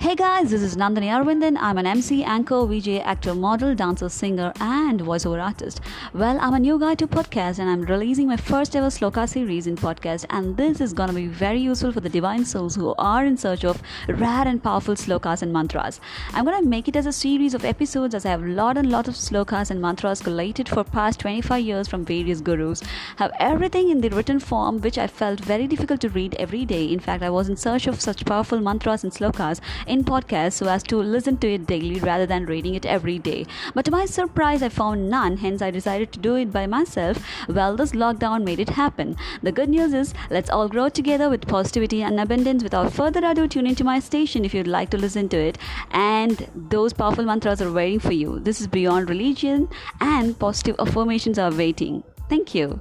Hey guys, this is Nandhini Aravindan. I'm an MC, anchor, VJ, actor, model, dancer, singer, and voiceover artist. Well, I'm a new guy to podcast and I'm releasing my first ever Sloka series in podcast. And this is gonna be very useful for the divine souls who are in search of rare and powerful slokas and mantras. I'm gonna make it as a series of episodes as I have a lot and lot of slokas and mantras collated for past 25 years from various gurus. Have everything in the written form which I felt very difficult to read every day. In fact, I was in search of such powerful mantras and slokas in podcast so as to listen to it daily rather than reading it every day. But to my surprise, I found none, hence, I decided to do it by myself. Well, this lockdown made it happen. The good news is, let's all grow together with positivity and abundance. Without further ado, tune into my station if you'd like to listen to it. And those powerful mantras are waiting for you. This is beyond religion, and positive affirmations are waiting. Thank you.